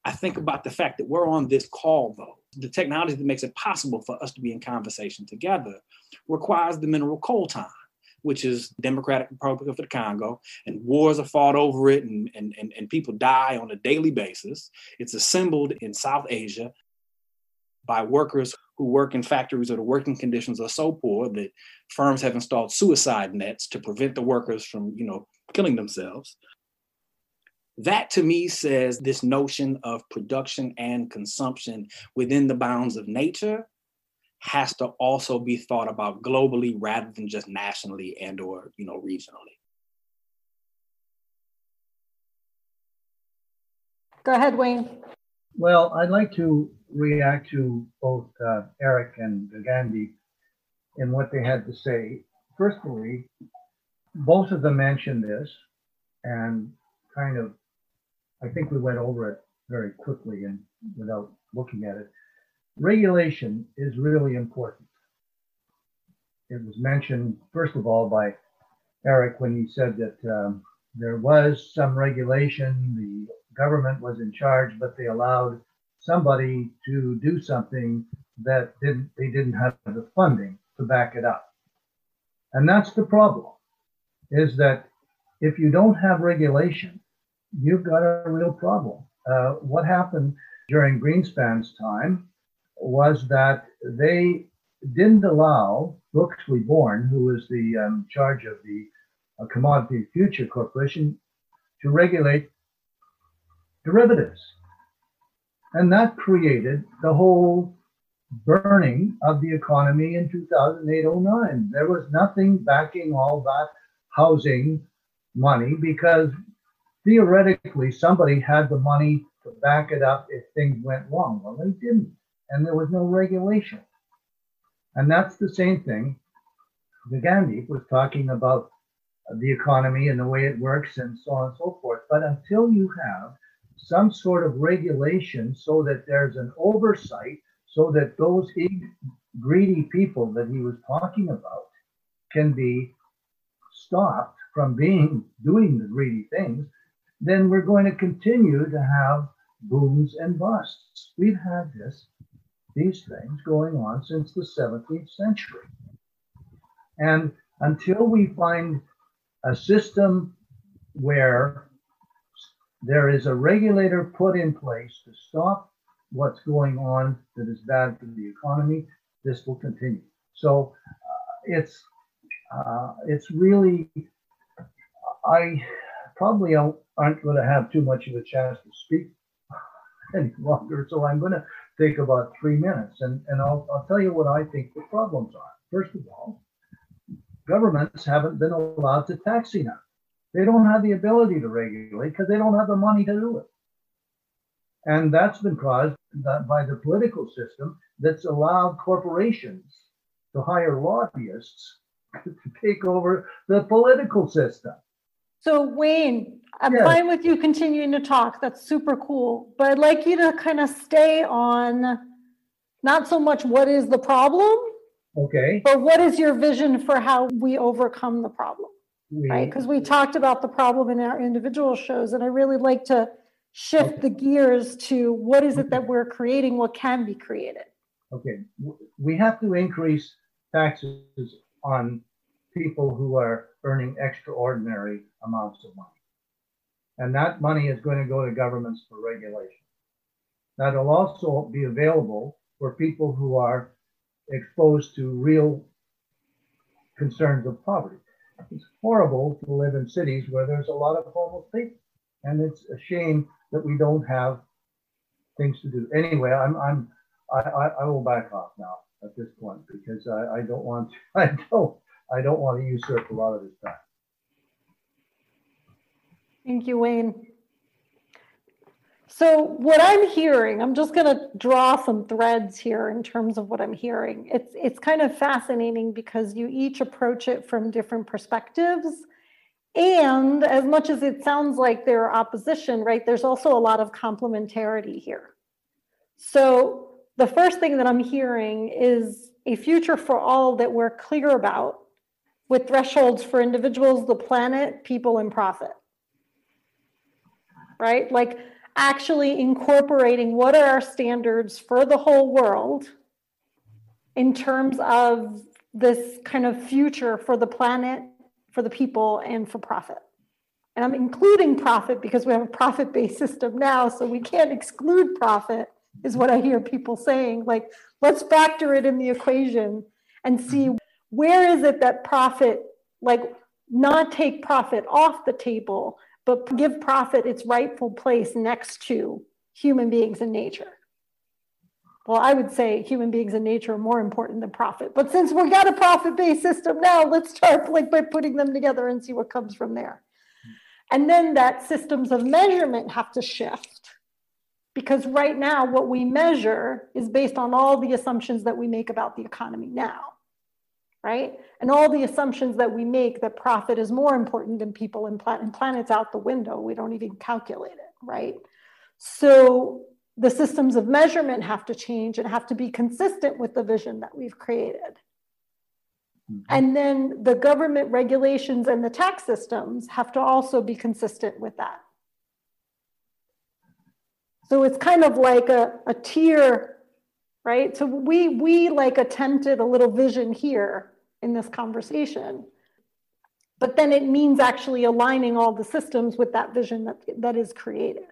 I think about the fact that we're on this call, though. The technology that makes it possible for us to be in conversation together requires the mineral coltan which is Democratic Republic of the Congo, and wars are fought over it, and, and, and, and people die on a daily basis. It's assembled in South Asia by workers who work in factories where the working conditions are so poor that firms have installed suicide nets to prevent the workers from, you know, killing themselves. That to me says this notion of production and consumption within the bounds of nature has to also be thought about globally rather than just nationally and or you know regionally. Go ahead wayne. Well i'd like to react to both uh, eric and gandhi in what they had to say. Firstly both of them mentioned this and kind of i think we went over it very quickly and without looking at it regulation is really important. It was mentioned, first of all, by Eric when he said that um, there was some regulation, the government was in charge, but they allowed somebody to do something that didn't, they didn't have the funding to back it up. And that's the problem, is that if you don't have regulation, you've got a real problem. Uh, what happened during Greenspan's time was that they didn't allow Brooksley Born, who was the um, charge of the uh, Commodity Future Corporation, to regulate derivatives. And that created the whole burning of the economy in 2008 09. There was nothing backing all that housing money because theoretically somebody had the money to back it up if things went wrong. Well, they didn't and there was no regulation. And that's the same thing. The Gandhi was talking about uh, the economy and the way it works and so on and so forth. But until you have some sort of regulation so that there's an oversight, so that those greedy people that he was talking about can be stopped from being doing the greedy things, then we're going to continue to have booms and busts. We've had this these things going on since the 17th century. And until we find a system where there is a regulator put in place to stop what's going on that is bad for the economy, this will continue. So uh, it's uh, it's really I probably aren't going to have too much of a chance to speak any longer, so I'm going to take about three minutes. And, and I'll, I'll tell you what I think the problems are. First of all, governments haven't been allowed to tax enough. They don't have the ability to regulate because they don't have the money to do it. And that's been caused by the political system that's allowed corporations to hire lobbyists to take over the political system. So, Wayne, I'm fine with you continuing to talk. That's super cool. But I'd like you to kind of stay on not so much what is the problem, okay, but what is your vision for how we overcome the problem, we, right? Because we talked about the problem in our individual shows, and I really like to shift okay. the gears to what is it that we're creating, what can be created. Okay, we have to increase taxes on people who are earning extraordinary amounts of money. And that money is going to go to governments for regulation. That'll also be available for people who are exposed to real concerns of poverty. It's horrible to live in cities where there's a lot of homeless people. And it's a shame that we don't have things to do. Anyway, I'm, I'm, I, I, I will back off now at this point because I, I don't want to, I don't, I don't want to usurp a lot of his time. Thank you, Wayne. So what I'm hearing, I'm just going to draw some threads here in terms of what I'm hearing. It's it's kind of fascinating because you each approach it from different perspectives And as much as it sounds like there are opposition, right, there's also a lot of complementarity here. So the first thing that I'm hearing is a future for all that we're clear about with thresholds for individuals, the planet, people, and profit. Right? Like actually incorporating what are our standards for the whole world in terms of this kind of future for the planet, for the people, and for profit. And I'm including profit because we have a profit based system now, so we can't exclude profit, is what I hear people saying. Like, let's factor it in the equation and see where is it that profit, like, not take profit off the table, but give profit its rightful place next to human beings and nature. Well, I would say human beings and nature are more important than profit. But since we've got a profit-based system now, let's start like by putting them together and see what comes from there. And then that systems of measurement have to shift because right now what we measure is based on all the assumptions that we make about the economy now right? And all the assumptions that we make that profit is more important than people and, and planets out the window, we don't even calculate it, right? So the systems of measurement have to change and have to be consistent with the vision that we've created. Mm-hmm. And then the government regulations and the tax systems have to also be consistent with that. So it's kind of like a, a tier, right? So we we like attempted a little vision here in this conversation. But then it means actually aligning all the systems with that vision that, that is created.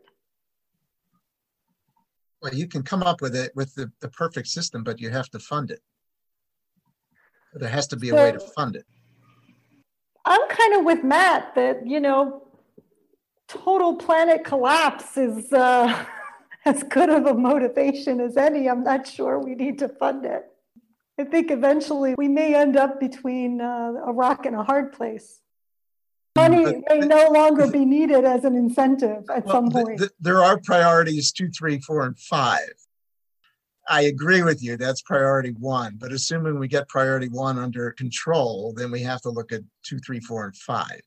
Well, you can come up with it with the, the perfect system, but you have to fund it. There has to be a way to fund it. I'm kind of with Matt that, you know, total planet collapse is uh, as good of a motivation as any. I'm not sure we need to fund it. I think eventually we may end up between uh, a rock and a hard place. Money but, may no longer be needed as an incentive at well, some point. The, the, there are priorities two, three, four, and five. I agree with you. That's priority one. But assuming we get priority one under control, then we have to look at two, three, four, and five.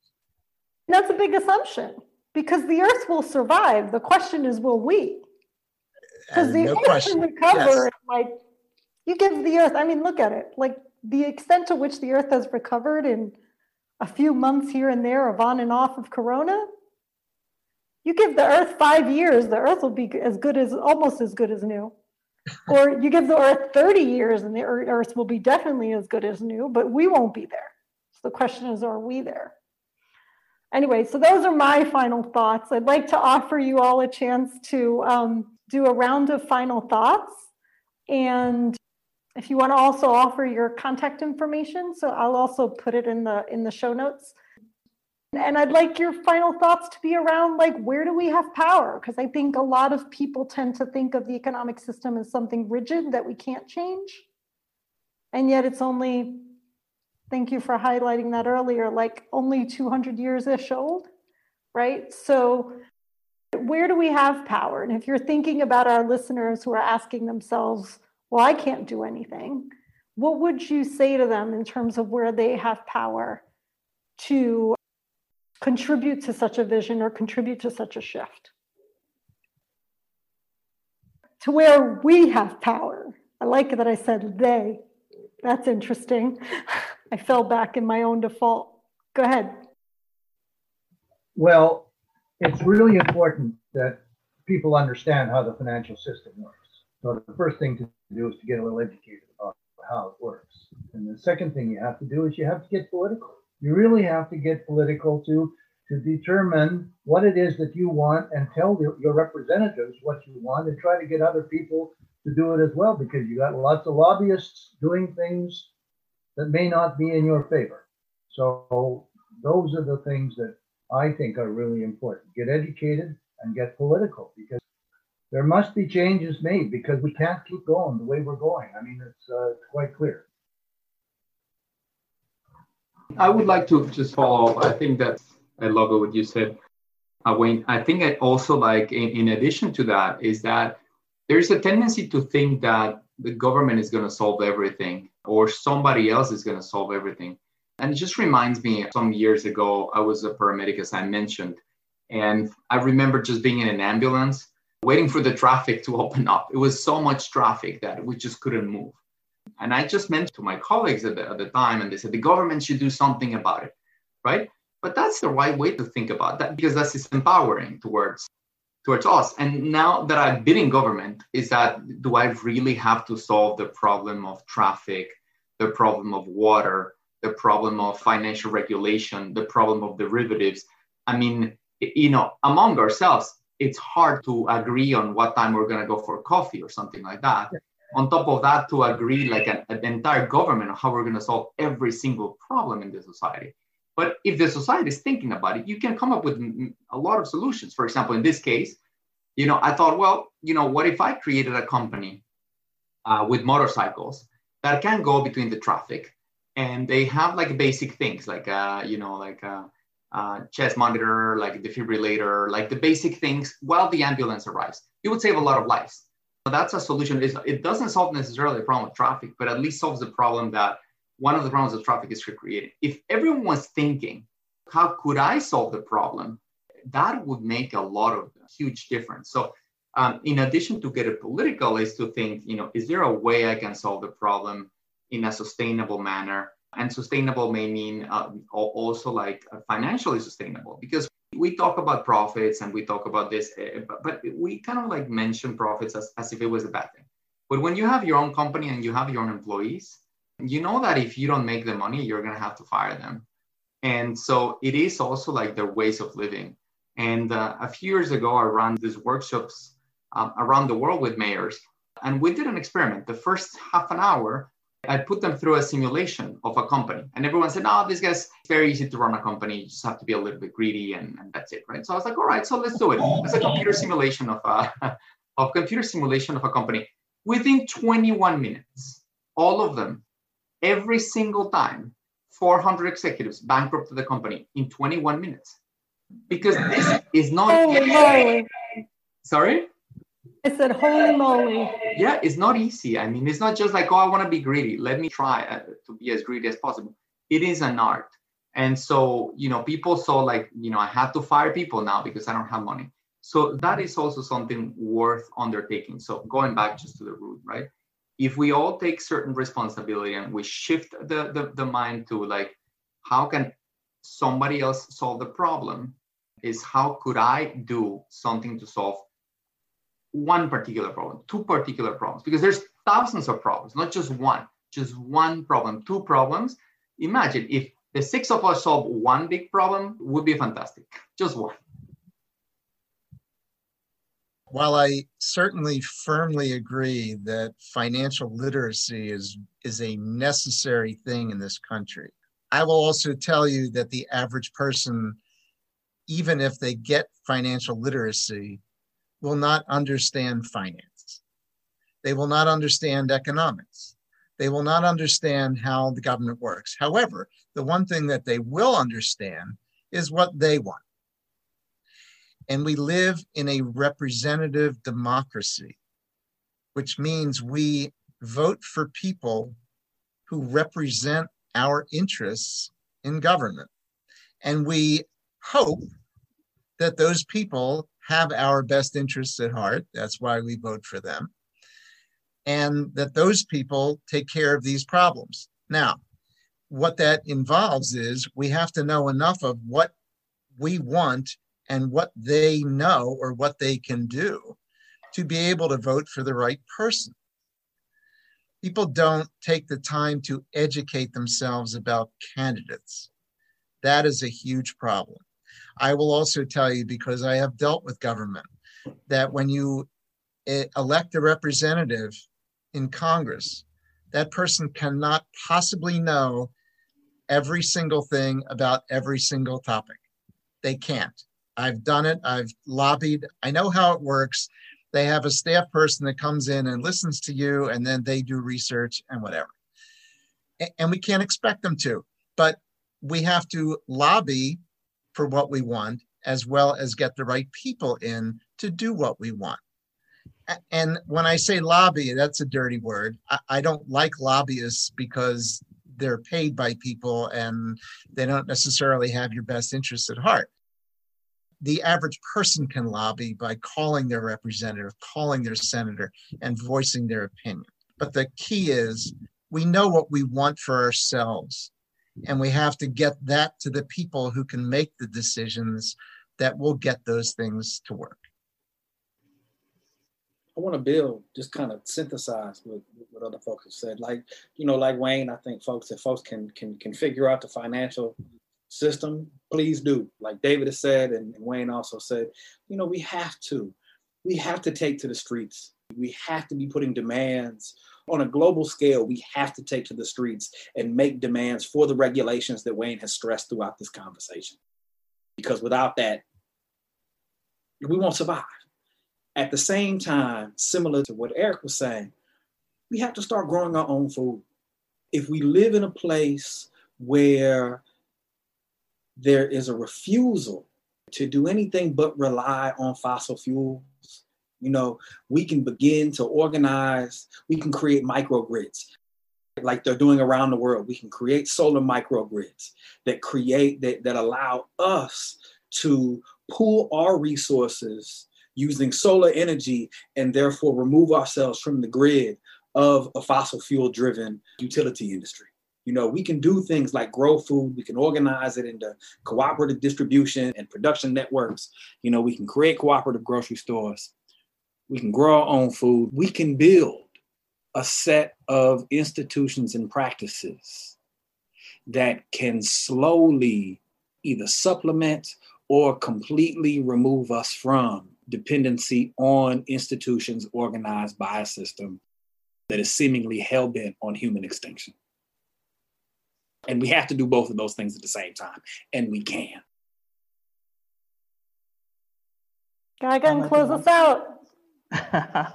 That's a big assumption because the Earth will survive. The question is, will we? Because the no Earth question. can recover yes. like you give the earth, I mean, look at it. Like the extent to which the earth has recovered in a few months here and there of on and off of corona, you give the earth five years, the earth will be as good as almost as good as new. or you give the earth 30 years and the earth will be definitely as good as new, but we won't be there. So the question is, are we there? Anyway, so those are my final thoughts. I'd like to offer you all a chance to um, do a round of final thoughts. And if you want to also offer your contact information, so I'll also put it in the in the show notes. And I'd like your final thoughts to be around like where do we have power? Because I think a lot of people tend to think of the economic system as something rigid that we can't change. And yet it's only, thank you for highlighting that earlier, like only 200 years ish old, right? So where do we have power? And if you're thinking about our listeners who are asking themselves, well, I can't do anything. What would you say to them in terms of where they have power to contribute to such a vision or contribute to such a shift? To where we have power. I like that I said they. That's interesting. I fell back in my own default. Go ahead. Well, it's really important that people understand how the financial system works. So the first thing to do is to get a little educated about how it works. And the second thing you have to do is you have to get political. You really have to get political to to determine what it is that you want and tell your, your representatives what you want and try to get other people to do it as well because you got lots of lobbyists doing things that may not be in your favor. So those are the things that I think are really important. Get educated and get political because there must be changes made because we can't keep going the way we're going. I mean, it's, uh, quite clear. I would like to just follow up. I think that I love what you said, uh, Wayne. I think I also like, in, in addition to that, is that there's a tendency to think that the government is going to solve everything or somebody else is going to solve everything. And it just reminds me some years ago, I was a paramedic, as I mentioned. And I remember just being in an ambulance, waiting for the traffic to open up. It was so much traffic that we just couldn't move. And I just mentioned to my colleagues at the, at the time, and they said the government should do something about it, right? But that's the right way to think about that because that's empowering towards towards us. And now that I've been in government, is that do I really have to solve the problem of traffic, the problem of water, the problem of financial regulation, the problem of derivatives? I mean, you know, among ourselves, it's hard to agree on what time we're going to go for coffee or something like that. On top of that, to agree like an, an entire government on how we're going to solve every single problem in the society. But if the society is thinking about it, you can come up with a lot of solutions. For example, in this case, you know, I thought, well, you know, what if I created a company uh, with motorcycles that can go between the traffic and they have like basic things like, uh, you know, like a, a chest monitor, like defibrillator, like the basic things while the ambulance arrives. It would save a lot of lives. So that's a solution. It doesn't solve necessarily the problem of traffic, but at least solves the problem that one of the problems of traffic is created. If everyone was thinking, how could I solve the problem? That would make a lot of huge difference. So um, in addition to get it political is to think, you know, is there a way I can solve the problem in a sustainable manner? And sustainable may mean uh, also like uh, financially sustainable because we talk about profits and we talk about this, uh, but, but we kind of like mention profits as, as if it was a bad thing. But when you have your own company and you have your own employees, you know that if you don't make the money, you're going to have to fire them. And so it is also like their ways of living. And uh, a few years ago, I ran these workshops um, around the world with mayors. And we did an experiment. The first half an hour, I put them through a simulation of a company. And everyone said, oh, this guy's very easy to run a company. You just have to be a little bit greedy and, and that's it, right? So I was like, all right, so let's do it. It's a computer simulation of a, of computer simulation of a company. Within 21 minutes, all of them every single time 400 executives bankrupted the company in 21 minutes because this is not oh, holy sorry i said holy moly. Yeah it's not easy. I mean it's not just like oh i want to be greedy. Let me try uh, to be as greedy as possible. It is an art. And so you know people saw like you know i have to fire people now because i don't have money. So that is also something worth undertaking. So going back just to the root right? If we all take certain responsibility and we shift the, the, the mind to like how can somebody else solve the problem is how could i do something to solve one particular problem two particular problems because there's thousands of problems not just one just one problem two problems. Imagine if the six of us solve one big problem would be fantastic just one. While I certainly firmly agree that financial literacy is, is a necessary thing in this country, I will also tell you that the average person, even if they get financial literacy, will not understand finance. They will not understand economics. They will not understand how the government works. However, the one thing that they will understand is what they want. And we live in a representative democracy, which means we vote for people who represent our interests in government. And we hope that those people have our best interests at heart. That's why we vote for them. And that those people take care of these problems. Now, what that involves is we have to know enough of what we want and what they know or what they can do to be able to vote for the right person. People don't take the time to educate themselves about candidates. That is a huge problem. I will also tell you, because I have dealt with government, that when you eh, elect a representative in Congress, that person cannot possibly know every single thing about every single topic. They can't. I've done it. I've lobbied. I know how it works. They have a staff person that comes in and listens to you, and then they do research and whatever. And we can't expect them to, but we have to lobby for what we want as well as get the right people in to do what we want. And when I say lobby, that's a dirty word. I, don't like lobbyists because they're paid by people and they don't necessarily have your best interests at heart. The average person can lobby by calling their representative, calling their senator, and voicing their opinion. But the key is we know what we want for ourselves, and we have to get that to the people who can make the decisions that will get those things to work. I want to build, just kind of synthesize what, what other folks have said. Like, you know, like Wayne, I think folks, if folks can can can figure out the financial system, please do. Like David has said, and, and Wayne also said, you know, we have to, we have to take to the streets. We have to be putting demands on a global scale. We have to take to the streets and make demands for the regulations that Wayne has stressed throughout this conversation. Because without that, we won't survive. At the same time, similar to what Eric was saying, we have to start growing our own food. If we live in a place where there is a refusal to do anything but rely on fossil fuels, you know, we can begin to organize, we can create microgrids like they're doing around the world. We can create solar microgrids that create that, that allow us to pool our resources using solar energy and therefore remove ourselves from the grid of a fossil fuel driven utility industry. You know, we can do things like grow food, we can organize it into cooperative distribution and production networks. You know, we can create cooperative grocery stores, we can grow our own food, we can build a set of institutions and practices that can slowly either supplement or completely remove us from dependency on institutions organized by a system that is seemingly hell bent on human extinction. And we have to do both of those things at the same time, and we can. Gagan, close us out. I,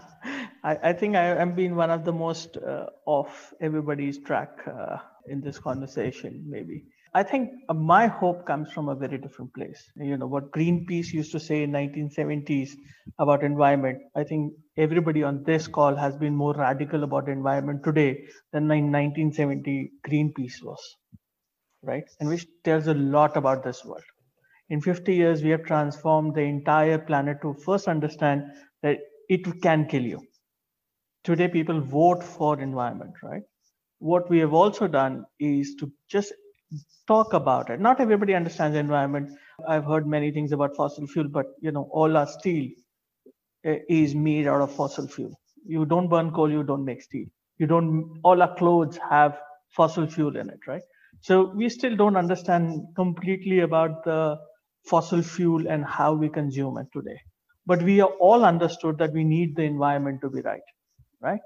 I, think I am being one of the most uh, off everybody's track uh, in this conversation, maybe. I think my hope comes from a very different place. You know what Greenpeace used to say in 1970s about environment. I think everybody on this call has been more radical about environment today than in 1970 Greenpeace was, right? And which tells a lot about this world. In 50 years, we have transformed the entire planet to first understand that it can kill you. Today, people vote for environment, right? What we have also done is to just talk about it. Not everybody understands the environment. I've heard many things about fossil fuel, but you know, all our steel eh, is made out of fossil fuel. You don't burn coal, you don't make steel. You don't. All our clothes have fossil fuel in it, right? So we still don't understand completely about the fossil fuel and how we consume it today. But we are all understood that we need the environment to be right, right?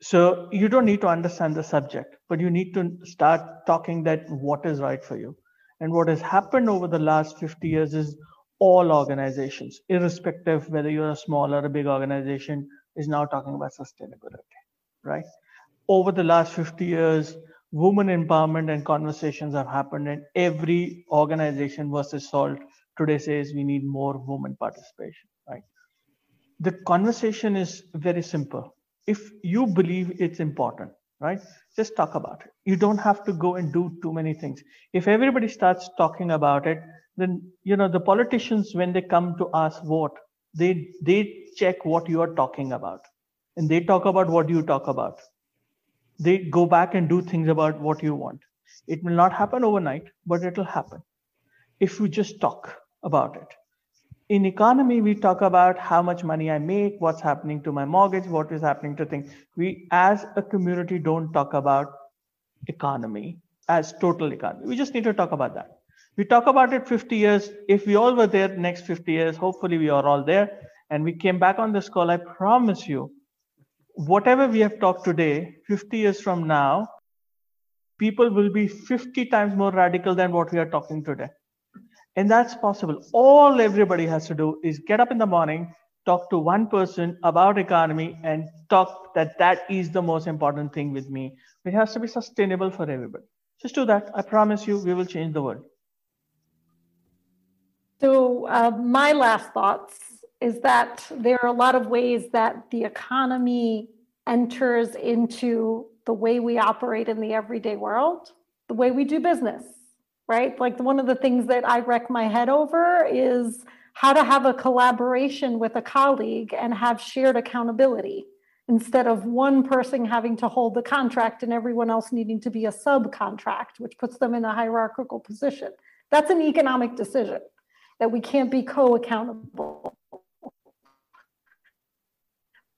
So you don't need to understand the subject, but you need to start talking that what is right for you. And what has happened over the last 50 years is all organizations, irrespective whether you're a small or a big organization, is now talking about sustainability, right? Over the last 50 years, women empowerment and conversations have happened, and every organization versus SALT today says we need more women participation, right? The conversation is very simple if you believe it's important, right? Just talk about it. You don't have to go and do too many things. If everybody starts talking about it, then you know the politicians when they come to ask vote, they they check what you are talking about, and they talk about what you talk about. They go back and do things about what you want. It will not happen overnight, but it will happen if you just talk about it in economy we talk about how much money i make what's happening to my mortgage what is happening to things. We as a community don't talk about economy as total economy. We just need to talk about that. We talk about it 50 years. If we all were there next 50 years hopefully we are all there. And we came back on this call i promise you whatever we have talked today 50 years from now people will be 50 times more radical than what we are talking today and that's possible. All everybody has to do is get up in the morning, talk to one person about economy, and talk that that is the most important thing with me. It has to be sustainable for everybody. Just do that. I promise you, we will change the world. So, uh, my last thoughts is that there are a lot of ways that the economy enters into the way we operate in the everyday world, the way we do business, right? Like one of the things that I wreck my head over is how to have a collaboration with a colleague and have shared accountability instead of one person having to hold the contract and everyone else needing to be a subcontract, which puts them in a hierarchical position. That's an economic decision that we can't be co accountable.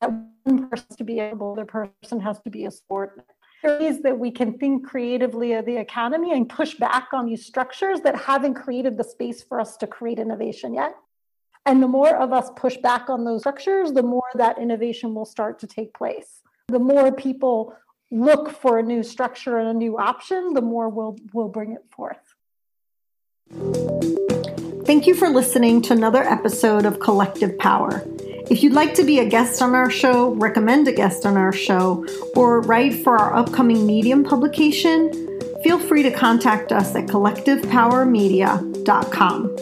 That one person to be able, the person has to be a subordinate. Is that we can think creatively of the economy and push back on these structures that haven't created the space for us to create innovation yet. And the more of us push back on those structures, the more that innovation will start to take place. The more people look for a new structure and a new option, the more we'll, we'll bring it forth. Thank you for listening to another episode of Collective Power. If you'd like to be a guest on our show, recommend a guest on our show, or write for our upcoming Medium publication, feel free to contact us at collectivepowermedia.com.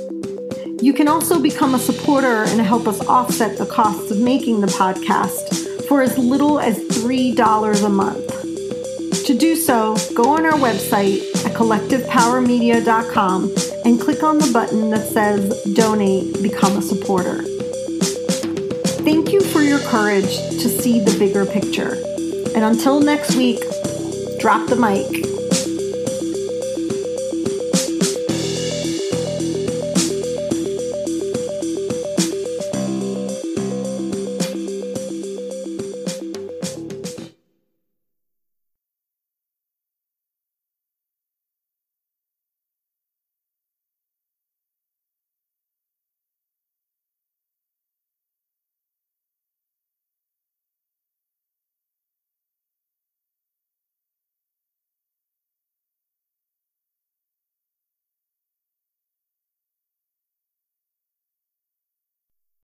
You can also become a supporter and help us offset the costs of making the podcast for as little as $3 a month. To do so, go on our website at collectivepowermedia.com and click on the button that says Donate, Become a Supporter. Thank you for your courage to see the bigger picture. And until next week, drop the mic